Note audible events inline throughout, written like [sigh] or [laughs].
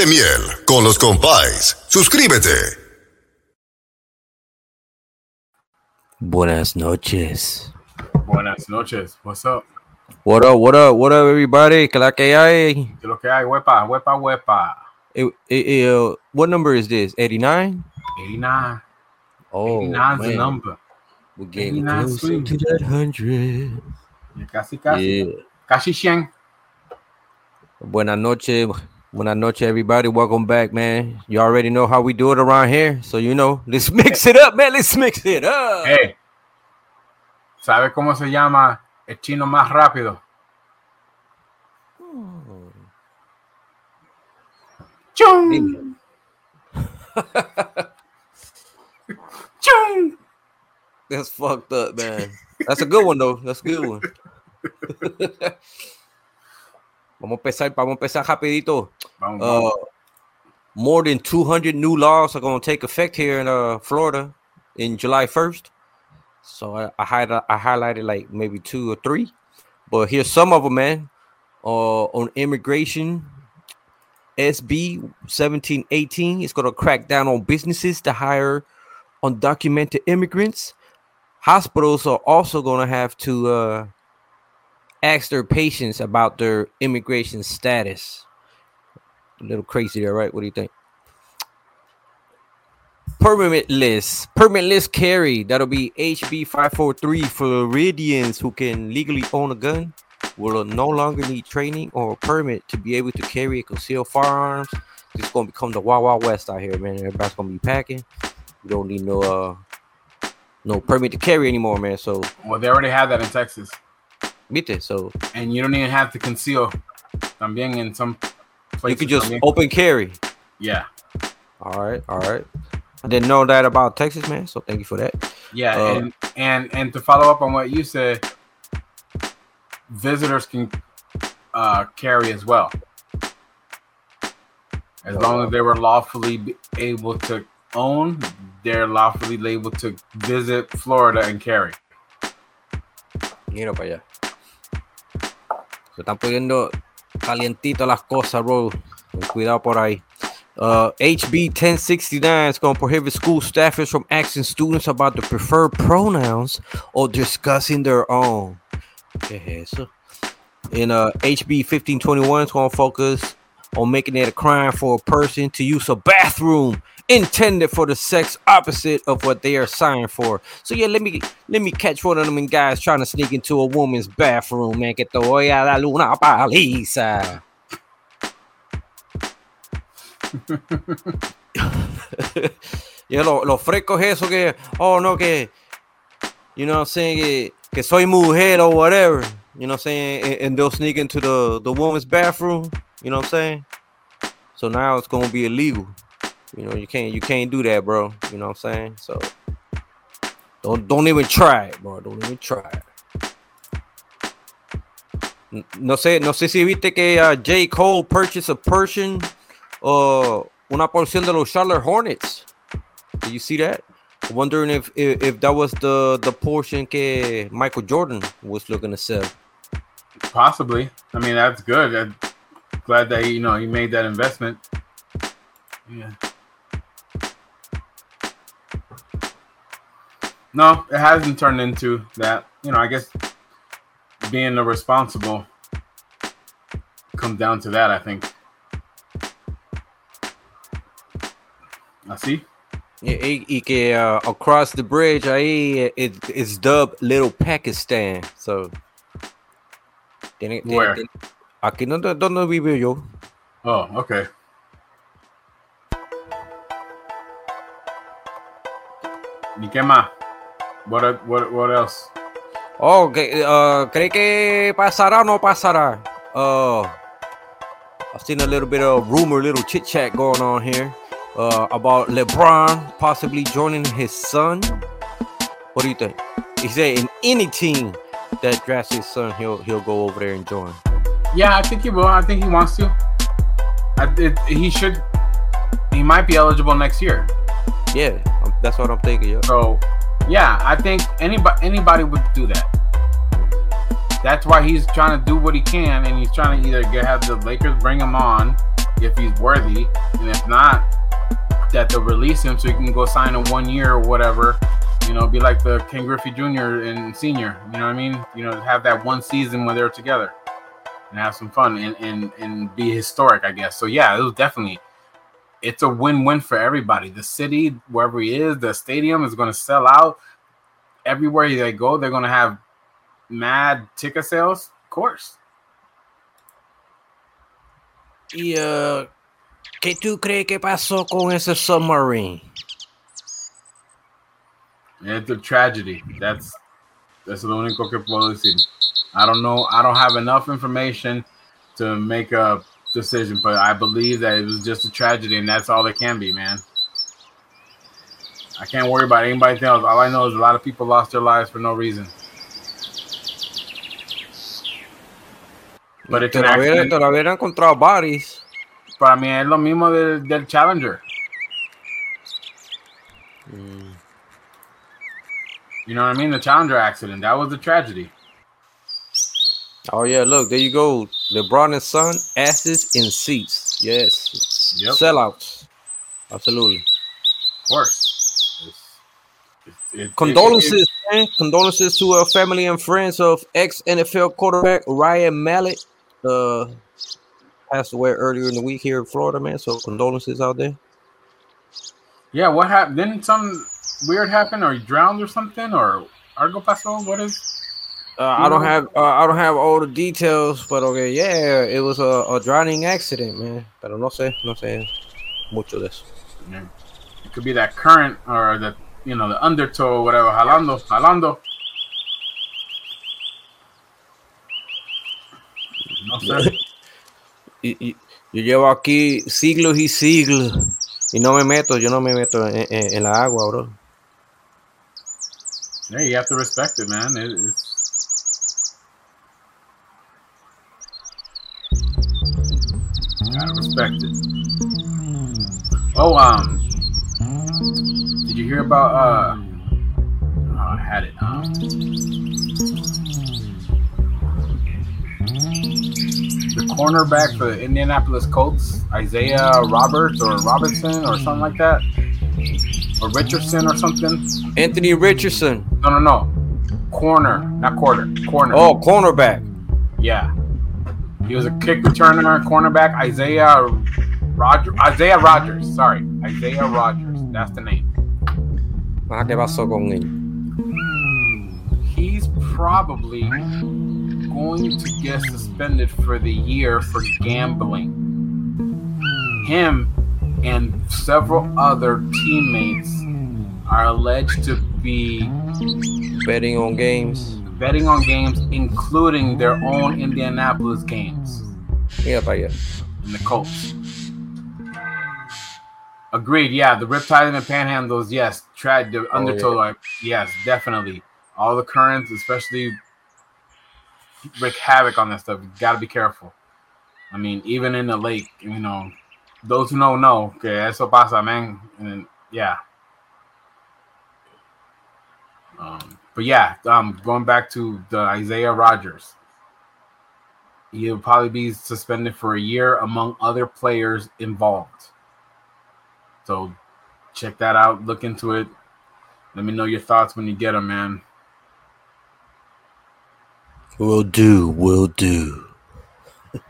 de miel con los compais. Suscríbete. Buenas noches. Buenas noches. What's up? What up, what up, what up, everybody? ¿Qué la que hay? ¿Qué lo que hay? Huepa, huepa, huepa. Eh, eh, eh, uh, what number is this? 89? 89. Oh, 89 is the man. number. We're getting 89 closer swing. to that 100. Ya Casi, casi. Yeah. Casi 100. Buenas noches. Buenas noches, everybody. Welcome back, man. You already know how we do it around here. So, you know, let's [laughs] mix it up, man. Let's mix it up. Hey. ¿Sabe cómo se llama el chino más rápido? ¡Chum! ¡Chum! [laughs] That's fucked up, man. That's a good one, though. That's a good one. [laughs] vamos a empezar, vamos a empezar rapidito. Vamos, Uh, more than 200 new laws are going to take effect here in uh, Florida in July 1st. So I, I, highlight, I highlighted like maybe two or three, but here's some of them, man. Uh, on immigration, SB 1718 is going to crack down on businesses to hire undocumented immigrants. Hospitals are also going to have to uh, ask their patients about their immigration status. A little crazy there, right? What do you think? Permitless. Permit list carry. That'll be HB 543 Floridians who can legally own a gun will no longer need training or a permit to be able to carry and conceal firearms. It's gonna become the Wild Wild West out here, man. Everybody's gonna be packing. You don't need no uh no permit to carry anymore, man. So Well, they already have that in Texas. Viste, so And you don't even have to conceal. También in some places. you can just también. open carry. Yeah. All right, all right. I didn't know that about Texas, man. So thank you for that. Yeah, Uh, and and and to follow up on what you said, visitors can uh, carry as well, as long as they were lawfully able to own. They're lawfully able to visit Florida and carry. Mira para allá. Se están poniendo calientito las cosas, bro. Cuidado por ahí. Uh, HB 1069 is going to prohibit school staffers from asking students about their preferred pronouns or discussing their own. ¿Qué es eso? In uh, HB 1521 is going to focus on making it a crime for a person to use a bathroom intended for the sex opposite of what they are signed for. So yeah, let me let me catch one of them guys trying to sneak into a woman's bathroom, man. Que te voy a dar una paliza. yeah, lo, lo fresco es eso que, oh no, que, you know what I'm saying, que, que soy mujer or whatever, you know what I'm saying, and, and they'll sneak into the, the woman's bathroom, you know what I'm saying? So now it's gonna be illegal. You know, you can't you can't do that, bro. You know what I'm saying? So don't don't even try it, bro. Don't even try it. No sé, no sé si viste que uh, J. Cole purchased a portion, uh, una porción de los Charlotte Hornets. Did you see that? Wondering if, if if that was the the portion que Michael Jordan was looking to sell. Possibly. I mean, that's good. I'm glad that he, you know he made that investment. Yeah. No, it hasn't turned into that. You know, I guess being the responsible comes down to that. I think. I see. Y, y- que uh, across the bridge ahí it, it's dubbed Little Pakistan. So tiene, Where? tiene- aquí donde, donde vivo yo. Oh, okay. ¿Y qué más? What what what else? Oh, que, uh, ¿cree que pasará o no pasará? Uh, I've seen a little bit of rumor, little chit chat going on here uh, about LeBron possibly joining his son. What do you think? He said in any team that drafts his son, he'll he'll go over there and join. Yeah, I think he will. I think he wants to. I, it, he should. He might be eligible next year. Yeah, um, that's what I'm thinking. Yeah. So, yeah, I think anybody anybody would do that. That's why he's trying to do what he can, and he's trying to either get have the Lakers bring him on, if he's worthy, and if not, that they'll release him so he can go sign a one year or whatever. You know, be like the Ken Griffey Jr. and Senior. You know what I mean? You know, have that one season where they're together and have some fun and and and be historic, I guess. So yeah, it was definitely it's a win-win for everybody. The city, wherever he is, the stadium is going to sell out. Everywhere they go, they're going to have mad ticket sales. Of course. Y, uh, ¿Qué tú crees que pasó con ese submarine? It's a tragedy. That's that's lo único que puedo decir. I don't know. I don't have enough information to make a decision, but I believe that it was just a tragedy, and that's all it can be, man. I can't worry about anybody else. All I know is a lot of people lost their lives for no reason. But it's an Todavía, accident. todavía no he encontrado bodies. Para mí es lo mismo del, del Challenger. You know what I mean? The Challenger accident. That was a tragedy. Oh yeah, look, there you go. LeBron and son, asses in seats. Yes. Yep. Sellouts. Absolutely. Of course. It's, it's, it- Condolences, man. Condolences to uh, family and friends of ex NFL quarterback Ryan Mallett. Uh, passed away earlier in the week here in Florida, man. So condolences out there. Yeah, what happened? Didn't some weird happen, or he drowned or something, or algo pasó? What is? Uh, I don't have uh, I don't have all the details, but okay, yeah, it was a, a drowning accident, man. Pero no sé, no sé mucho de eso. Yeah. It could be that current or the you know the undertow or whatever. Jalando, jalando. No sé. [laughs] Y, y- yo llevo aquí siglos y siglos y no me meto, yo no me meto en, en- en la agua, bro. Yeah, you have to respect it, man. It, gotta respect it. Oh, um, did you hear about uh? Oh, I had it. Um, the cornerback for the Indianapolis Colts, Isaiah Roberts or Robertson or something like that, or Richardson or something. Anthony Richardson. No, no, no. Corner, not quarter. Corner. Oh, cornerback. yeah. He was a kick returner, cornerback. Isaiah Roger, Isaiah Rogers. Sorry, Isaiah Rogers. That's the name. Ah, ¿Qué pasó con él? He's probably going to get suspended for the year for gambling. Him and several other teammates are alleged to be Betting on games. Betting on games, including their own Indianapolis games. Mira para allá. and the Colts. Agreed. Yeah, the Riptide and the Panhandles. Yes, tried the undertow. yeah. Like, yes, definitely. All the currents, especially, wreak havoc on that stuff. You got to be careful. I mean, even in the lake, you know, those who know know. Que eso pasa, man. And then, yeah. Um, but yeah, um, going back to the Isaiah Rogers. He'll probably be suspended for a year among other players involved. So check that out. Look into it. Let me know your thoughts when you get them, man. Will do, will do. [laughs]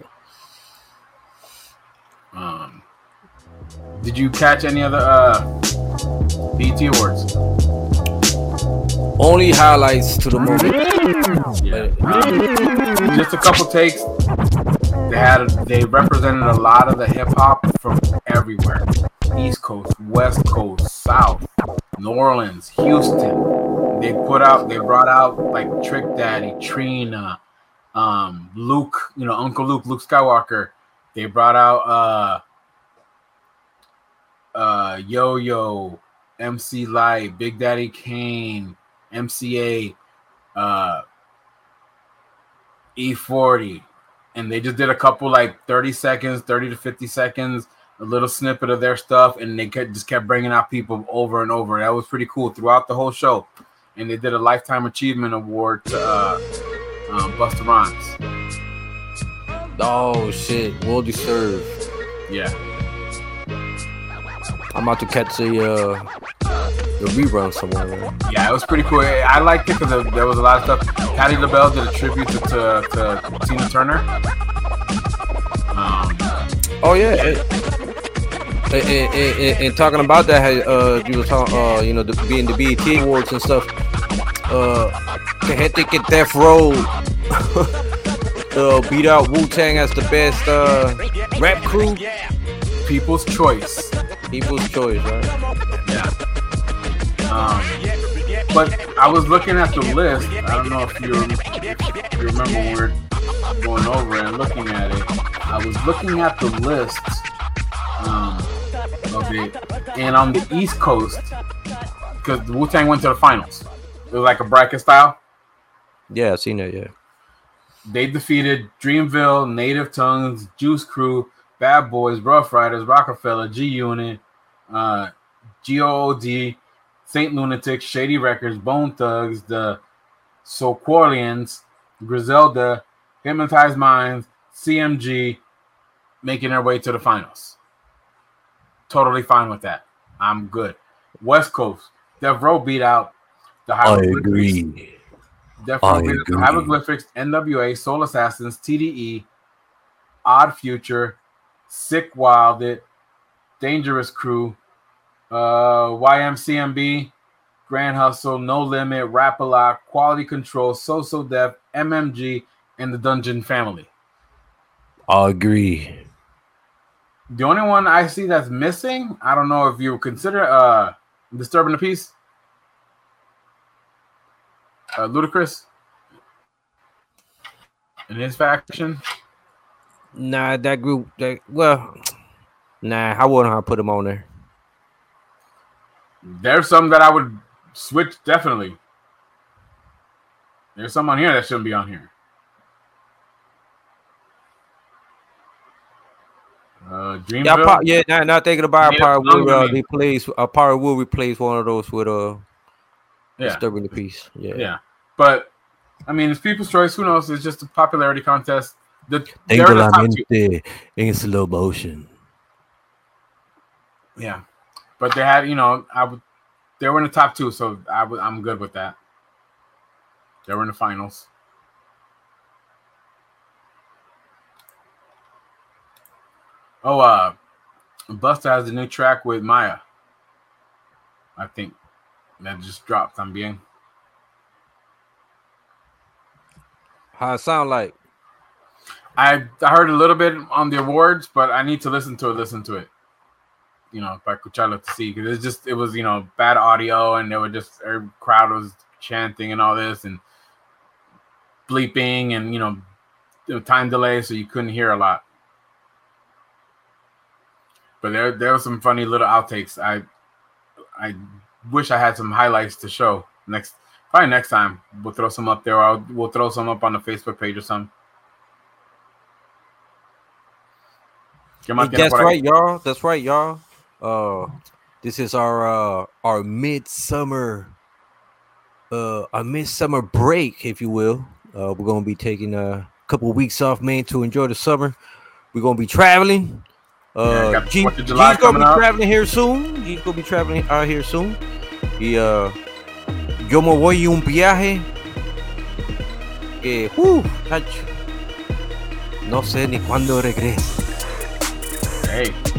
Um, did you catch any other uh, BT awards? Only highlights to the movie. Yeah. Just a couple takes. They had they represented a lot of the hip hop from everywhere. East Coast, West Coast, South, New Orleans, Houston. They put out they brought out like Trick Daddy, Trina, um, Luke, you know, Uncle Luke, Luke Skywalker. They brought out uh uh Yo Yo, MC Lyte, Big Daddy Kane, MCA, uh E40, and they just did a couple like 30 seconds, 30 to 50 seconds, a little snippet of their stuff, and they kept, just kept bringing out people over and over. That was pretty cool throughout the whole show. And they did a lifetime achievement award to uh, um, Busta Rhymes. Oh shit, well deserved. Yeah. I'm about to catch the uh, the rerun somewhere. Yeah, it was pretty cool. I liked it because there was a lot of stuff. Patti LaBelle did a tribute to, to, to Tina Turner. Um, oh yeah. And, and, and, and, talking about that, uh, you were talking, uh, you know, the, being the BET awards and stuff. Uh, gente que Death Row [laughs] uh, beat out Wu Tang as the best uh, rap crew. People's choice. People's choice, right? Yeah. Um, but I was looking at the list. I don't know if you, if you remember when we were going over and looking at it. I was looking at the list um, of it, and on the East Coast, because Wu Tang went to the finals. It was like a bracket style. Yeah, I've seen that. Yeah. They defeated Dreamville, Native Tongues, Juice Crew, Bad Boys, Rough Riders, Rockefeller, G Unit, uh, GOD, Saint Lunatics, Shady Records, Bone Thugs, the Soulquarians, Griselda, Hypnotized Minds, CMG, making their way to the finals. Totally fine with that. I'm good. West Coast, Death Row beat out the Hieroglyphics. I agree. Death Row beat out the Hieroglyphics, NWA, Soul Assassins, TDE, Odd Future, Sick Wid It, Dangerous Crew, uh, YMCMB, Grand Hustle, No Limit, Rap a Lot, Quality Control, So So Def, MMG, and the Dungeon Family. I agree. The only one I see that's missing, I don't know if you consider uh disturbing the peace. Uh, Ludacris in his faction. Nah, that group. That well, nah, I wouldn't put him on there. There's some that I would switch definitely. There's some on here that shouldn't be on here. Uh, Yeah, yeah. Not, not thinking about yeah, Power will uh, replace will replace one of those with a uh, yeah. disturbing the peace. Yeah, yeah. But I mean, it's people's choice. Who knows? It's just a popularity contest. The, the in slow motion. Yeah, but they had, you know, I would they were in the top two, so I w- I'm good with that. They were in the finals. Oh, uh, Busta has a new track with Maya. I think that just dropped. I'm being. How it sound like? I I heard a little bit on the awards, but I need to listen to it. Listen to it you know, by Coachella to see because it's just it was you know bad audio and they were just every crowd was chanting and all this and bleeping and you know time delay so you couldn't hear a lot. But there there was some funny little outtakes. I I wish I had some highlights to show next probably next time we'll throw some up there. I'll, we'll throw some up on the Facebook page or something. That's right, y'all. That's right, y'all. Uh, this is our uh our midsummer uh our midsummer break, if you will. Uh, we're gonna be taking a couple of weeks off, man, to enjoy the summer. We're gonna be traveling. Uh, yeah, G, G's gonna be traveling here soon. G's gonna be traveling out here soon. Y uh, yo me voy un viaje que, uh, no sé ni cuándo regreso. Hey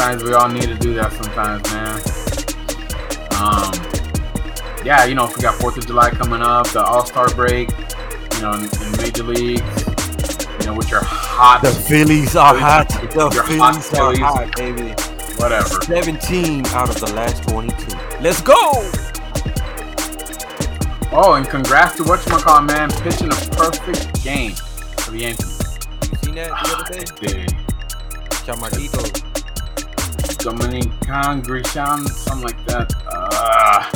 sometimes we all need to do that sometimes, man. Um, yeah, you know, if we got Fourth of July coming up, the All Star break, you know, in, in major leagues, you know, with your hot. The Phillies are hot. The Phillies hot are hot, baby. Whatever. 17 out of the last 22. Let's go. Oh, and congrats to whatchamacallit, man, pitching a perfect game for the Yankees. You seen that the other day? I did. Chamaquito Dominican Grisham, something like that. Uh,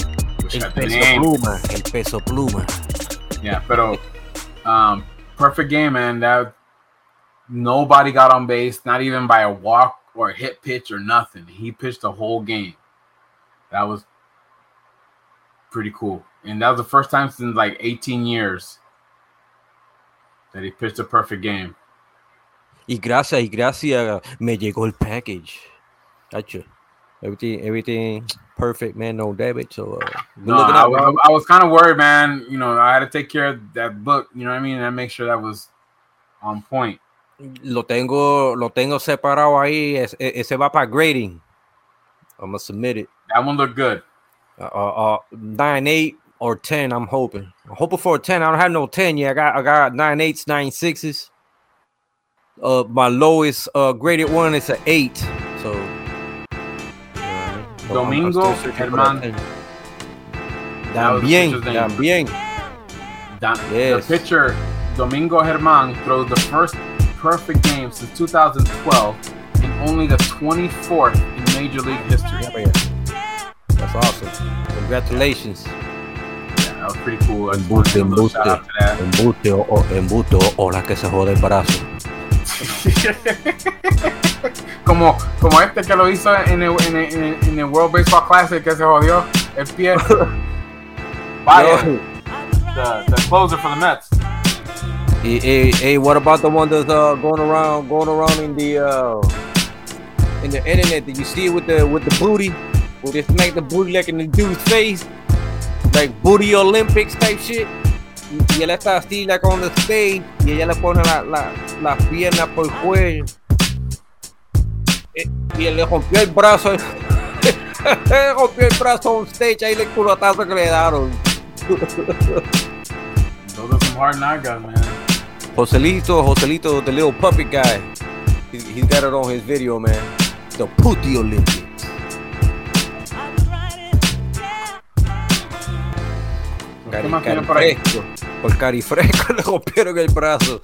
El peso name. pluma, el peso pluma. Yeah, pero um, perfect game, man. That nobody got on base, not even by a walk or a hit pitch or nothing. He pitched the whole game. That was pretty cool, and that was the first time since like 18 years that he pitched a perfect game. Y gracias, y gracias, me llegó el package. Gotcha. Everything, everything perfect, man. No debit. So, uh, No, I, I. I was kind of worried, man. You know, I had to take care of that book. You know what I mean? And I make sure that was on point. Lo tengo, lo tengo separado ahí. Es- e- ese va para grading. I'm gonna submit it. That one looked good. Uh, uh, uh, nine eight or ten. I'm hoping. I'm hoping for a ten. I don't have no ten yet. I got I got nine eights, nine sixes. Uh, my lowest uh graded one is an eight. So. you know what I mean? So I'm- I'm Domingo still searching for that Herman. 10. That was the También, name. también. Da- Yes. The pitcher, Domingo Germán, throws the first perfect game since 2012 and only the 24th in Major League history. Yeah, yeah. That's awesome. Congratulations. Yeah, that was pretty cool. I just wanted to give a little Embuste, shout out to that. Embuste o, o- embuste o, o la que se jode el brazo. [laughs] como, como este que lo hizo en el, en, el, en, el, en el World Baseball Classic que se jodió el pie. [laughs] Vaya, the, the closer for the Mets. hey, hey, hey, what about the one that's uh, going around, going around in the uh, in the internet? Did you see it with the with the booty? Where they smack the booty like in the dude's face, like booty Olympics type shit. Y, él está así, like on the stage, y ella le pone la, la, la pierna por el cuello. Y él le rompió el brazo. le [laughs] rompió el brazo on stage, ahí le culotazo que le dieron. Those are some hard man. Joselito, Joselito, the little puppet guy. He, he got it on his video, man. The Puti Olympics. ¿Qué más Cari por fresco. Por cari fresco [laughs] le rompieron el brazo.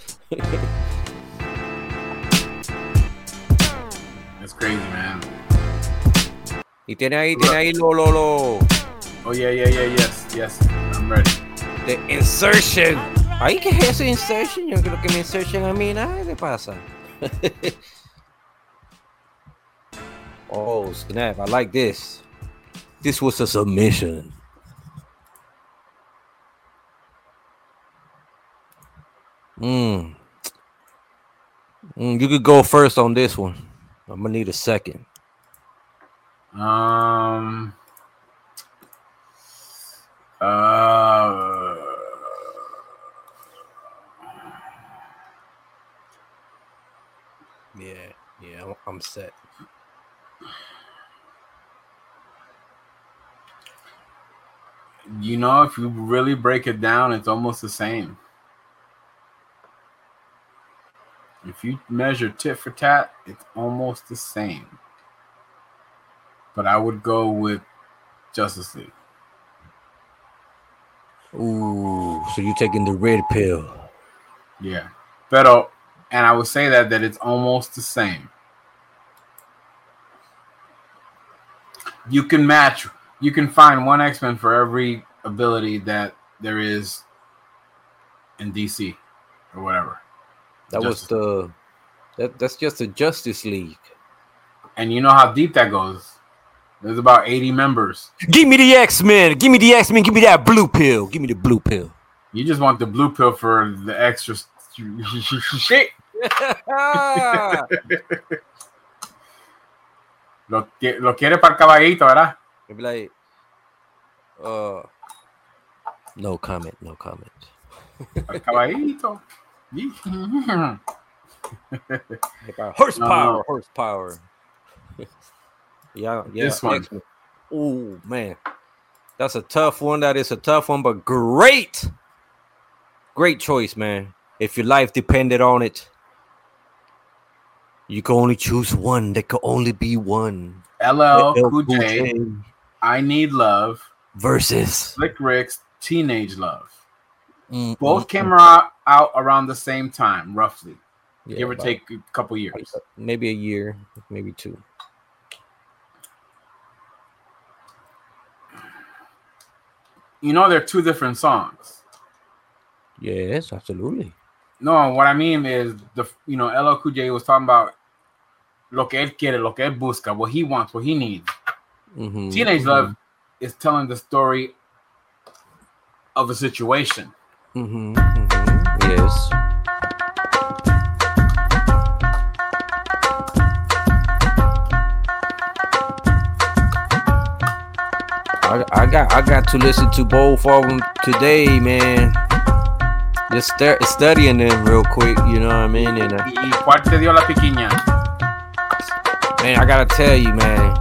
That's crazy, man. Y tiene ahí, tiene ahí lo, lo, lo, Oh, yeah, yeah, yeah, yes, yes. I'm ready. the insertion. Ahí que es ese insertion. Yo creo que me insertion a mí, nada, ¿qué pasa? [laughs] oh, snap. I like this. This was a submission. Mm. Mm, you could go first on this one. I'm gonna need a second. Um. Uh. Yeah, yeah, I'm- I'm set. You know, if you really break it down, it's almost the same. If you measure tit for tat, it's almost the same. But I would go with Justice League. Ooh, so you're taking the red pill? Yeah. Pero, uh, and I would say that that it's almost the same. You can match, you can find one X Men for every ability that there is in DC or whatever. That was the that that's just the Justice League. And you know how deep that goes. There's about 80 members. Give me the X Men. Give me the X Men. Give me that blue pill. Give me the blue pill. You just want the blue pill for the extra [laughs] shit. [laughs] Lo, lo quiere para el caballito, ¿verdad? It'd be like, uh, no comment. No comment. Caballito. [laughs] Horsepower. No. Horsepower. [laughs] yeah, yeah. This one. X-Men. Man, that's a tough one. That is a tough one, but great, great choice, man. If your life depended on it, you can only choose one. There could only be one. LL Cool J, I Need Love, versus Slick Rick's Teenage Love. Mm, Both mm, came mm. out, out around the same time, roughly, Yeah, give or take a couple years. maybe a year, maybe two. You know, they're two different songs. Yes, absolutely. No, what I mean is the you know LL Cool J was talking about lo que él quiere, lo que él busca, what he wants, what he needs. Mhm, Teenage mhm, Love is telling the story of a situation. mhm, is. I, I got I got to listen to both of them today, man. Just st- studying them real quick, you know what I mean? And, uh, cuál te dio la piquiña? Man, I gotta tell you, man.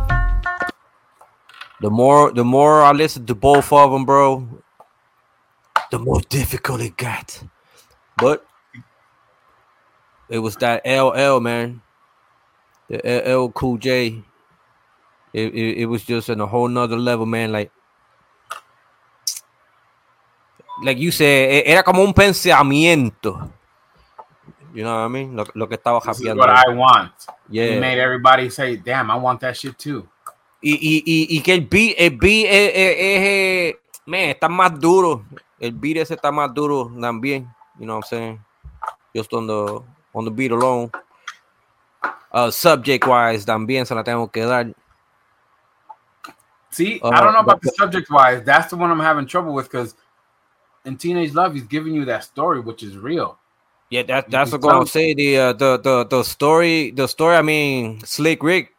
The more the more I listen to both of them, bro, the more difficult it got. But it was that LL man, the LL Cool J. It, it, it was just on a whole nother level, man. Like, like you said, e- era como un pensamiento. You know what I mean? Lo, lo que estaba This is japeando. what I want. Yeah. It made everybody say, damn, I want that shit too. Y, y, y, y que el beat, el beat es, es- es, man, está más duro. El beat ese está más duro también. You know what I'm saying? Just on the, on the beat alone. Uh, subject wise también se la tengo que dar. See, Uh, I don't know about but- the subject wise. That's the one I'm having trouble with because in Teenage Love, he's giving you that story, which is real. Yeah, that, that's can what I'm gonna say. The, uh, the the the story, the story. I mean, Slick Rick.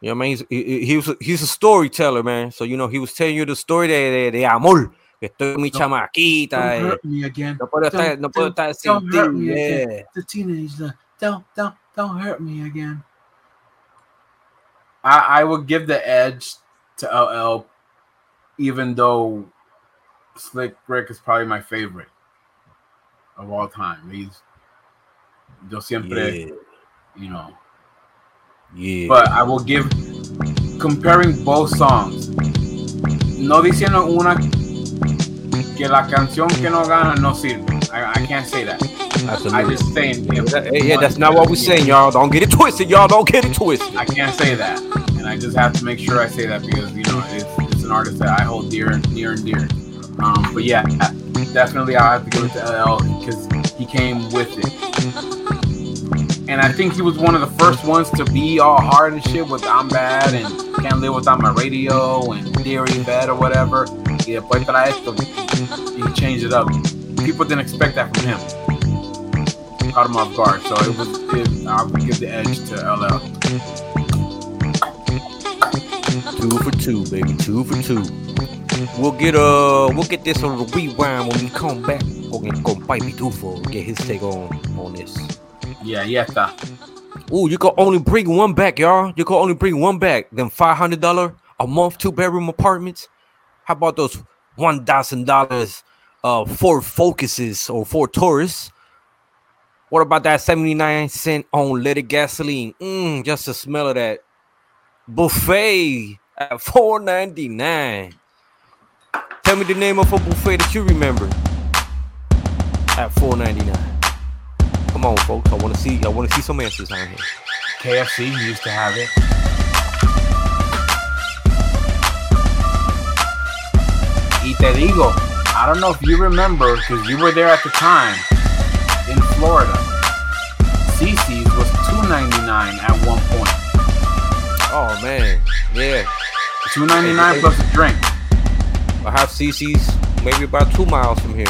You know what I mean? He's, he, he was he's a storyteller, man. So you know he was telling you the story de, de, de amor. Que estoy con mi Don't- chamaquita. Don't eh, hurt me again. No puedo estar, Don't- no puedo don't- estar sin don't hurt ti. me again. Yeah. The Teenage Love. Don't, don't, don't hurt me again. I, I would give the edge to LL, even though Slick Rick is probably my favorite of all time. He's yo siempre, Yeah. you know. Yeah. But I will give comparing both songs. No diciendo una que la canción que no gana no sirve. I, I can't say that. I just saying if That- hey, yeah, that's not what we're saying, y'all. Don't get it twisted, y'all. Don't get it twisted. I can't say that, and I just have to make sure I say that because you know it's, it's an artist that I hold dear, and near and dear. Um, but yeah, definitely I'll have to give it to LL because he came with it, and I think he was one of the first ones to be all hard and shit with "I'm Bad" and "Can't Live Without My Radio" and "Theory Bad" or whatever. Y después trae esto, he changed it up. People didn't expect that from him. Caught him off guard, so it was. It, I would give the edge to LL. Two for two, baby. Two for two. We'll get uh we'll get this on the rewind when we come back. We're gonna con Pipey Tufo. Get his take on on this. Yeah, ya está. Ooh, you can only bring one back, y'all. You can only bring one back. Them five hundred dollar a month two bedroom apartments. How about those one thousand dollars uh Ford Focuses or Ford Taurus? What about that 79 cent on leaded gasoline? Mm, just the smell of that buffet at 4.99. Tell me the name of a buffet that you remember at 4.99. Come on, folks. I want to see. I want to see some answers on here. KFC used to have it. Te digo, I don't know if you remember because you were there at the time in Florida. CiCi's was two ninety nine at one point. Oh man, yeah. $2.99 plus a drink. I have CiCi's maybe about two miles from here.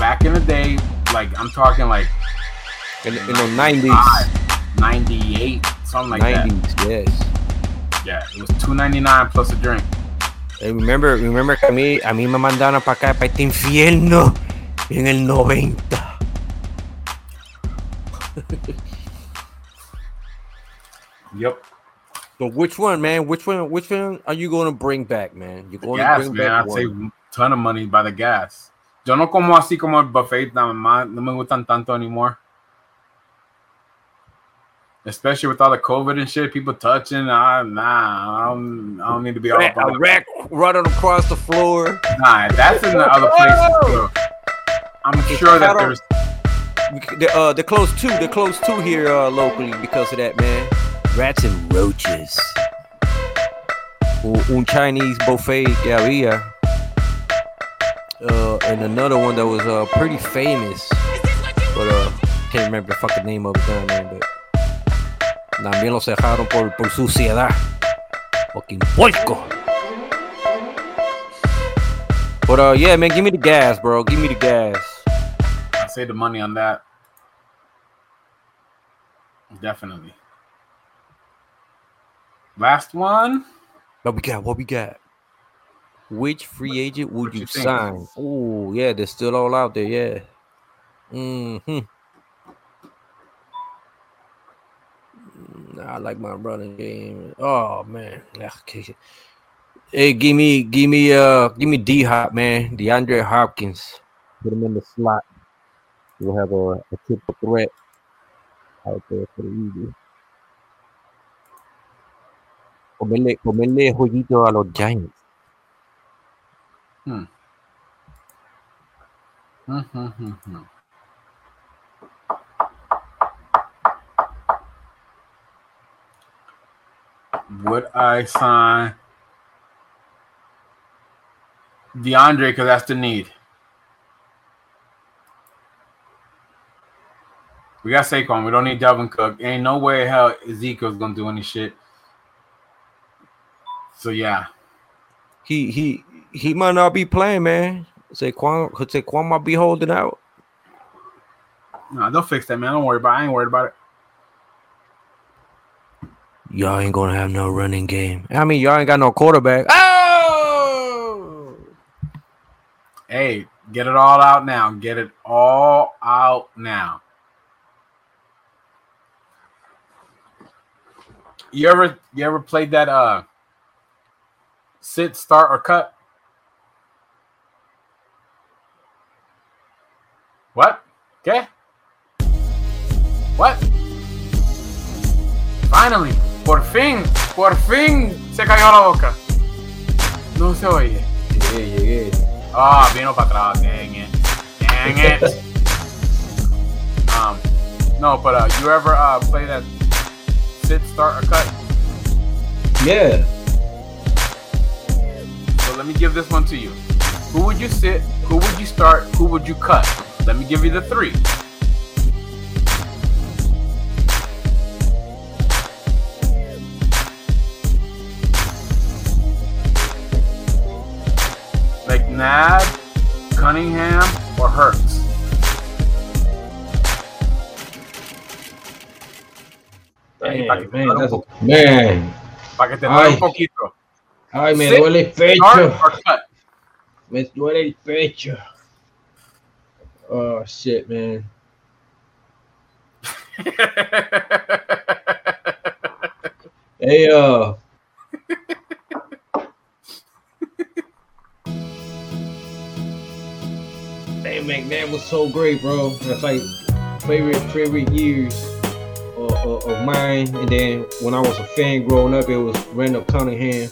Back in the day, like I'm talking like In, in the nineties, 98, something like that. nineties, yes. Yeah, it was two ninety nine plus a drink. Hey, remember, remember que a mí, a mí me mandaron para acá, para este infierno, en el 90. [laughs] Yep. So which one, man? Which one? Which one are you going to bring back, man? You're going to bring man. back I'd one? save a ton of money by the gas. Yo no como así como el buffet, nada más, no me gustan tanto anymore. Especially with all the COVID and shit, people touching. Ah, nah, I don't, I don't need to be all Rat- up on a rack running across the floor. Nah, that's in the other places. too. I'm sure that there's uh, they're close too. They're close too here uh, locally because of that, man. Rats and roaches. Un, Chinese buffet había. Uh, and another one that was uh, pretty famous, but uh, can't remember the fucking name of it, man. But también lo cerraron por, por suciedad. Fucking puerco. But uh, yeah, man, give me the gas, bro. Give me the gas. I save the money on that. Definitely. Last one. What we got? What we got? Which free agent would you, you sign? Oh, yeah, they're still all out there. Yeah. Hmm I like my running game. Oh man. Yeah, okay. Hey, give me, give me, uh, give me D Hop, man. DeAndre Hopkins. Put him in the slot. We'll have a, a triple threat out there for the Eagles. Comerle, comerle jueguito a los Giants. Hmm, hmm, Would I sign DeAndre because that's the need? We got Saquon. We don't need Dalvin Cook. Ain't no way hell Ezekiel's gonna do any shit. So yeah, He he he might not be playing, man. Saquon could Saquon might be holding out. no, they'll fix that, man. Don't worry about. It. I ain't worried about it. Y'all ain't gonna have no running game. I mean, y'all ain't got no quarterback. Oh, Hey, get it all out now. Get it all out now. You ever you ever played that uh sit, start, or cut? What? Okay. What? Finally, por fin, por fin se cayó la boca. No se oye. llegué, llegué. Ah, vino para atrás. Dang it. Dang it. um, no, but uh, you ever uh play that sit, start, or cut? Yeah. So let me give this one to you. Who would you sit? Who would you start? Who would you cut? Let me give you the three. McNabb, Cunningham, or Hurts? Ahí, para Man, un man. para que te duele un Ay. poquito. Ay, me Sit, duele el pecho. Me duele el pecho. Oh shit, man. [laughs] Hey, uh. McNabb was so great, bro. That's like favorite favorite years of, of, mine. And then when I was a fan growing up, it was Randall Cunningham.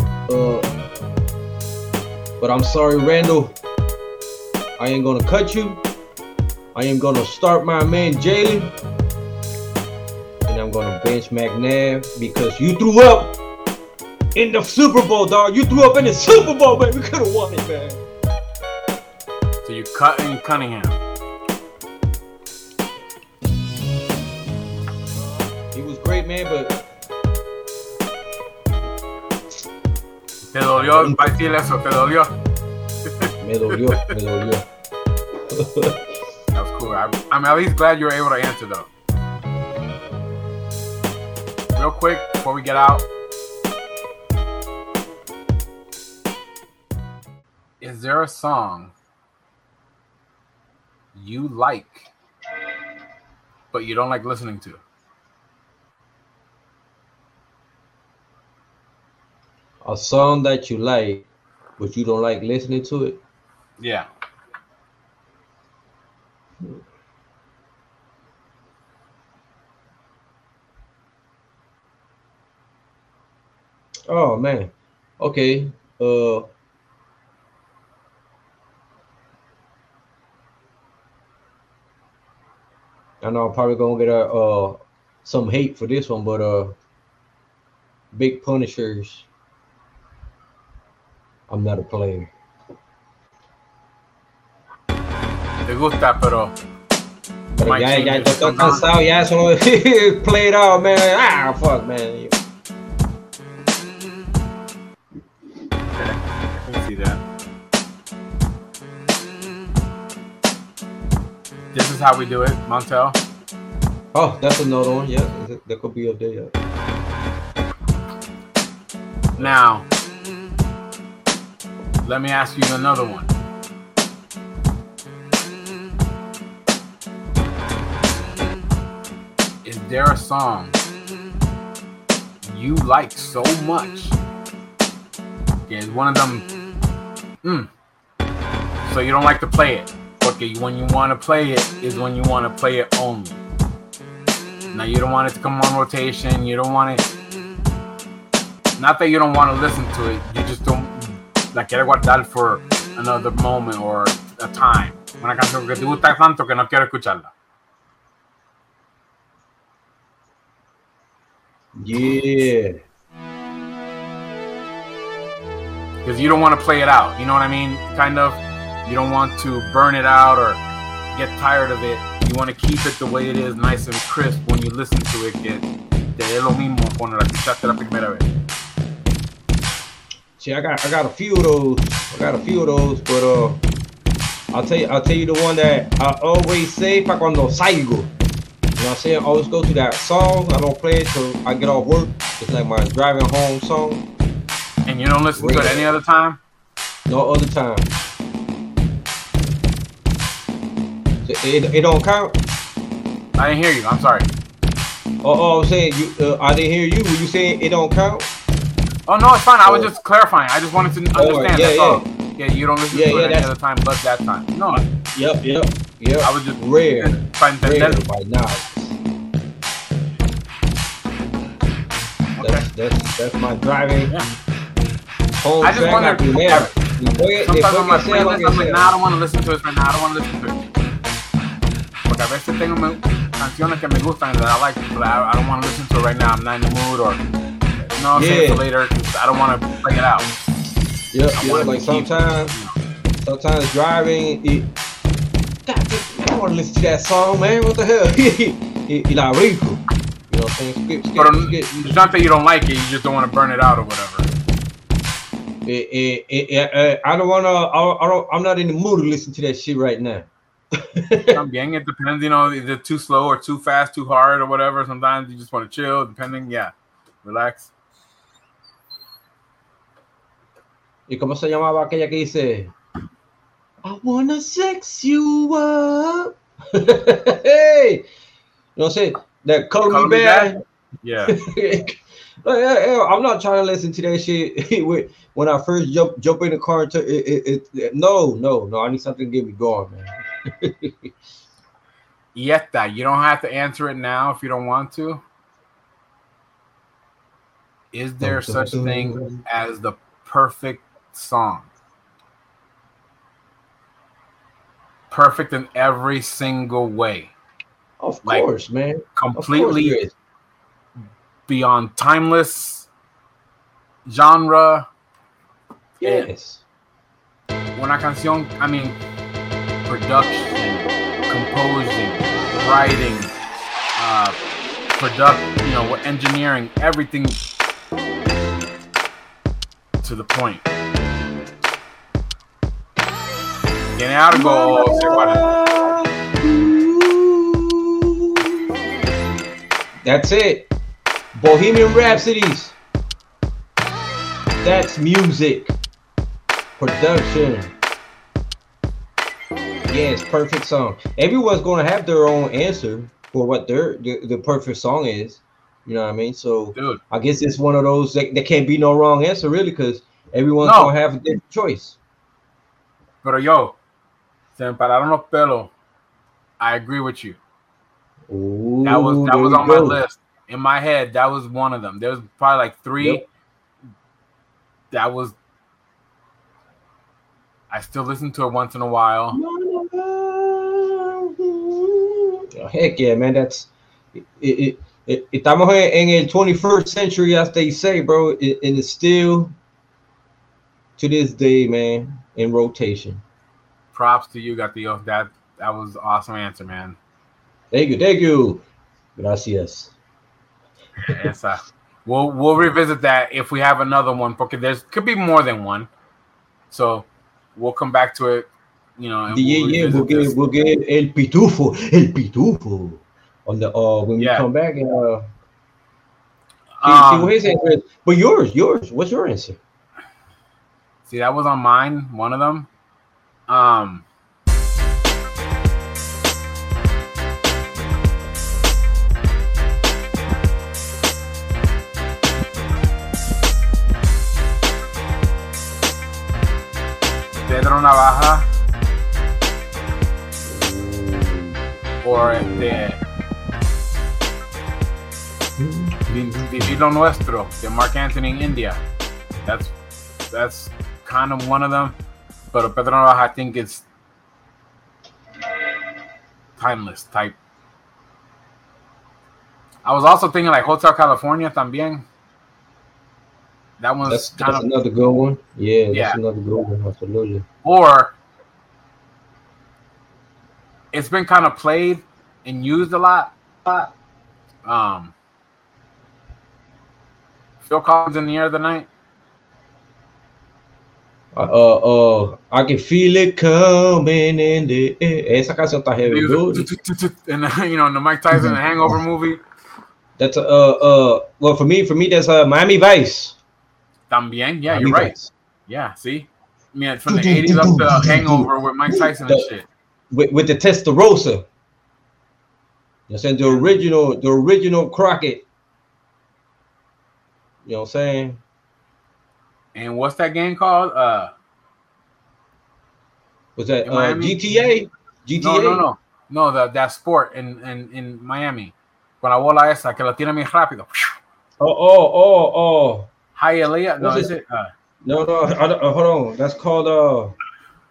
Uh, but I'm sorry, Randall. I ain't gonna cut you. I am gonna start my man Jalen. And I'm gonna bench McNabb because you threw up in the Super Bowl, dog. You threw up in the Super Bowl, man. We [laughs] could have won it, man. So you cut in Cunningham. He was great, man, but Te dolió, va a decir eso, te dolió. me dolió, me dolió. That was cool. I'm, I'm at least glad you were able to answer though. Real quick before we get out. Is there a song you like but you don't like listening to? A song that you like, but you don't like listening to it. Yeah. Oh man. Okay. Uh I know I'm probably gonna get a uh some hate for this one, but uh big punishers. I'm not a player. Te gusta, pero Pero ya, ya, it yo estoy cansado, ya eso lo [laughs] played out, man. Ah, fuck, man. How we do it, Montell. Oh, that's another one. Yeah, that could be up there. Yeah. Now, let me ask you another one. Is there a song you like so much? Is one of them. Mm, so you don't like to play it. Okay, when you want to play it is when you want to play it only. Now you don't want it to come on rotation. You don't want it. Not that you don't want to listen to it. You just don't. La quiere guardar for another moment or a time. Una canción que te gusta tanto que no quiero escucharla. Yeah. because you don't want to play it out. You know what I mean? Kind of. You don't want to burn it out or get tired of it. You want to keep it the way it is, nice and crisp. When you listen to it, que te dé lo mismo cuando la escuchaste la primera vez. See, I got I got a few of those. I got a few of those, but uh, I'll tell you I'll tell you the one that I always say pa cuando salgo. You know what I'm saying? I always go to that song. I don't play it till I get off work. It's like my driving home song. And you don't listen to it any other time? No other time. It, it don't count. I didn't hear you. I'm sorry. Oh, oh I'm saying you. Uh, I didn't hear you. Were you saying it don't count? Oh no, it's fine. I was Oh. just clarifying. I just wanted to understand. yeah, that's yeah. all. Yeah, you don't listen Yeah, to yeah, it any other time but that time. No, Yep, yep, yep. I was just rare, para rare by now. Okay. That's that's that's my driving. Yeah. I just wonder- la primera. Después, Sometimes on my después que sea playlist, I'm like, nah, I don't want to listen to it right now. I don't want to listen to it. A veces tengo me- canciones que me gustan that I like, but I, I don't want to listen to it right now. I'm not in the mood, or no, I'll save it Yeah. for later. I don't want to play it out. Yep, I yep. wanna Like keep- sometimes, sometimes driving, it. God, I don't want to listen to that song, man. What the hell? y, la rico. You know what I'm saying? Skip, skip, But um, skip. it's not that you don't like it; you just don't want to burn it out or whatever. Eh, eh, eh, eh, eh, I don't wanna. I, I don't. I'm not in the mood to listen to that shit right now. También, it depends. You know, either too slow or too fast, too hard or whatever. Sometimes you just want to chill. Depending, yeah, relax. ¿Y cómo se llamaba aquella que dice? I wanna sex you up. [laughs] hey, no sé, that Call, Call Me Me Back. Yeah. [laughs] Like, yeah, yeah, I'm not trying to listen to that shit [laughs] when I first jump jump in the car. It, it, it, no, no, no. I need something to get me going, man. [laughs] Yet that you don't have to answer it now if you don't want to. Is there such thing as the perfect song? Perfect in every single way, Of Like, course, man. Of course completely beyond timeless genre. Yes. Una canción, I mean, production, composing, writing, uh, product, you know, engineering, everything to the point. Tiene out of es. That's it. Bohemian Rhapsodies. That's music. Production. Yes, perfect song. Everyone's gonna have their own answer for what their the, the perfect song is. You know what I mean? So Dude, I guess it's one of those that there can't be no wrong answer really because everyone's No. gonna have a different choice. pero yo, se me pararon los pelos. I agree with you. Ooh, That was that was on my list. In my head, that was one of them. There was probably like three. Yep. That was. I still listen to it once in a while. Heck yeah, man. That's it. it, it estamos en, el 21st century, as they say, bro. It, and it's still to this day, man, in rotation. Props to you, Gatillo. That that was awesome answer, man. Thank you, thank you. Gracias. Esa. We'll we'll revisit that if we have another one, because there's could be more than one. So we'll come back to it. You know, Yeah, we'll yeah, we'll get we'll get el pitufo, el pitufo on the uh when we come back and uh see Um, what his answer is. But yours, yours. What's your answer? see, that was on mine. One of them. Um. Pedro Navaja este Vi- Vivir lo Nuestro de Marc Anthony in India. That's that's kind of one of them. But Pedro Navaja, I think it's timeless type. I was also thinking like Hotel California también. That one's That's, kind that's of another good one. Yeah, that's Yeah. another good one. Absolutely. or it's been kind of played and used a lot. Um, Phil Collins in the air of the night. Uh, uh, uh, I can feel it coming in the air. Esa canción está heavy, dude. And you know, in the Mike Tyson Hangover movie, That's uh, uh, well for me, for me, that's uh, Miami Vice. también. Yeah, Miami you're right. Vice. Yeah, see, yeah, from the '80s up to Hangover with Mike Tyson and shit. With, with the Testarossa. You know, saying the original, the original Crockett. You know what I'm saying? And what's that game called? Uh, Was that uh, Miami? GTA? GTA? no, no, no, no. The that sport in in in Miami. Con la bola esa que la tira muy rápido. Oh, oh, oh, oh. Hialeah. No, is it? Uh, No, no, I don't, uh, hold on. That's called uh.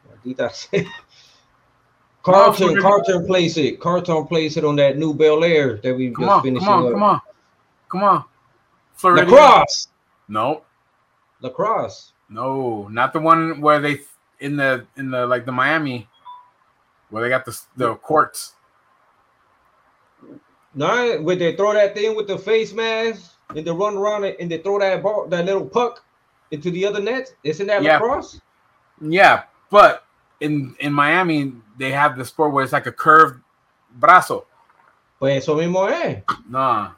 what did I say? Carlton, Carlton plays it. Carlton plays it on that new Bel Air that we come just on, finished. come on, come on, come on. Floridian. Lacrosse, No, lacrosse. no, not the one where they in the in the like the Miami, where they got the the courts. No, when they throw that thing with the face mask and they run around it and they throw that ball, that little puck into the other net. Isn't that Yeah. lacrosse? Yeah, but in in Miami they have the sport where it's like a curved brazo. Pues eso mismo es. Nah,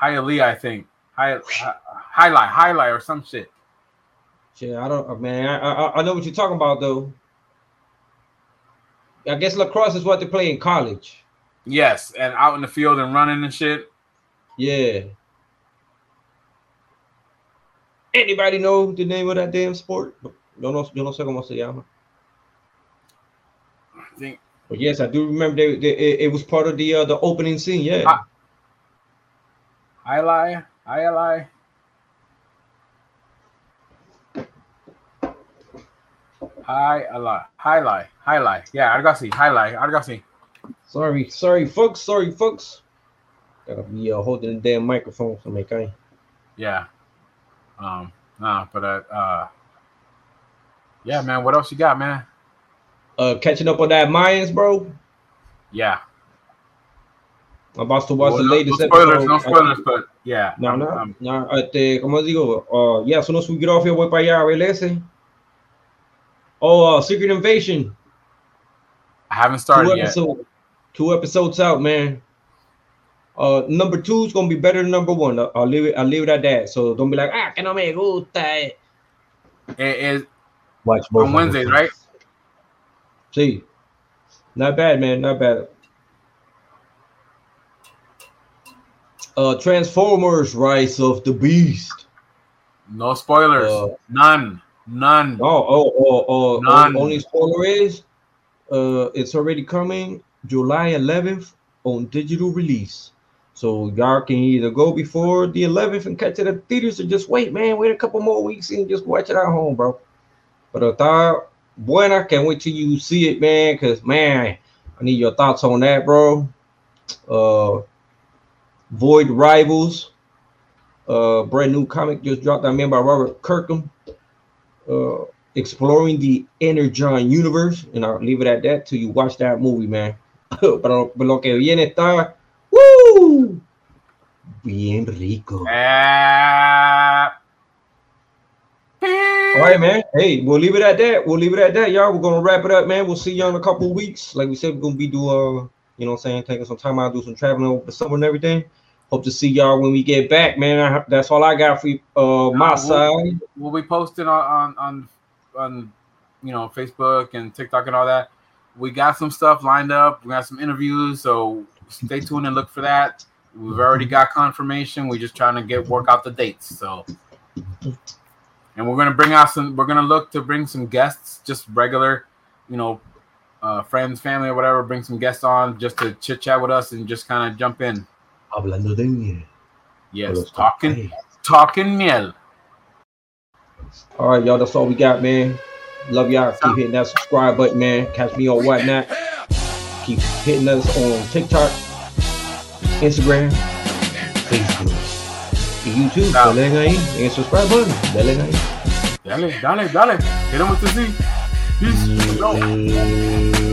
Hialeah, I think. High, hi- highlight, highlight, or some shit. Shit, I don't, man. I, I I know what you're talking about though. I guess lacrosse is what they play in college. Yes, and out in the field and running and shit. Yeah. Anybody know the name of that damn sport? Yo no, yo no sé cómo se llama. I think But yes, I do remember they, they, it, it was part of the uh, the opening scene. Yeah. Ah. highlight, highlight. Highlight, highlight, highlight. Yeah, algo así, highlight, algo así. Sorry, sorry, folks. Sorry, folks. Gotta be uh, holding the damn microphone so me cae. Yeah. Um, nah, but uh, uh, yeah, man. What else you got, man? Uh, catching up on that Mayans, bro. Yeah. I'm about to watch Well, the no, latest no spoilers, no episode. spoilers, but yeah. No, no, I'm- no. Este, ¿cómo digo? Uh, yeah, so no we get off here, voy para allá a ver ese. Oh, uh, Secret Invasion. I haven't Two, started yet. two episodes out, man. Uh, number two is gonna be better than number one. I'll, I'll leave it. I'll leave it at that. So don't be like, ah, que no me gusta. It is Watch on Wednesdays, right? See, not bad, man. Not bad. Uh, Transformers: Rise of the Beast. No spoilers. Uh, None. None. Oh, oh, oh, oh. None. Only spoiler is, uh, it's already coming July 11th on digital release. So y'all can either go before the 11th and catch it at theaters, or just wait, man. Wait a couple more weeks and just watch it at home, bro. But está buena. Can't wait till you see it, man. Cause man, I need your thoughts on that, bro. Uh, Void Rivals. Uh, brand new comic just dropped. I mean by Robert Kirkman uh, exploring the Energon universe, and I'll leave it at that till you watch that movie, man. [laughs] pero, pero lo que viene está, woo, bien rico. Ah. All right, man. Hey, we'll leave it at that. We'll leave it at that, y'all. We're gonna wrap it up, man. We'll see y'all in a couple weeks. Like we said, we're gonna be doing, uh, you know, what I'm saying, taking some time out, do some traveling over the summer and everything. Hope to see y'all when we get back, man. I, that's all I got for you, uh, my we'll, side. We'll be posting on, on on on you know Facebook and TikTok and all that. We got some stuff lined up. We got some interviews, so stay tuned and look for that. We've already got confirmation. We're just trying to get work out the dates. So, and we're gonna bring out some. We're gonna look to bring some guests, just regular, you know, uh, friends, family, or whatever. Bring some guests on just to chit chat with us and just kind of jump in. Hablando de miel. Yes, talking, talking miel. All right, y'all. That's all we got, man. Love y'all. Keep hitting that subscribe button, man. Catch me on whatnot. Keep hitting us on TikTok, Instagram, Facebook, y YouTube. Chao. Dale ahí en el subscribe button. Dale ahí. Dale, dale, dale. Queremos decir. Peace. Mm.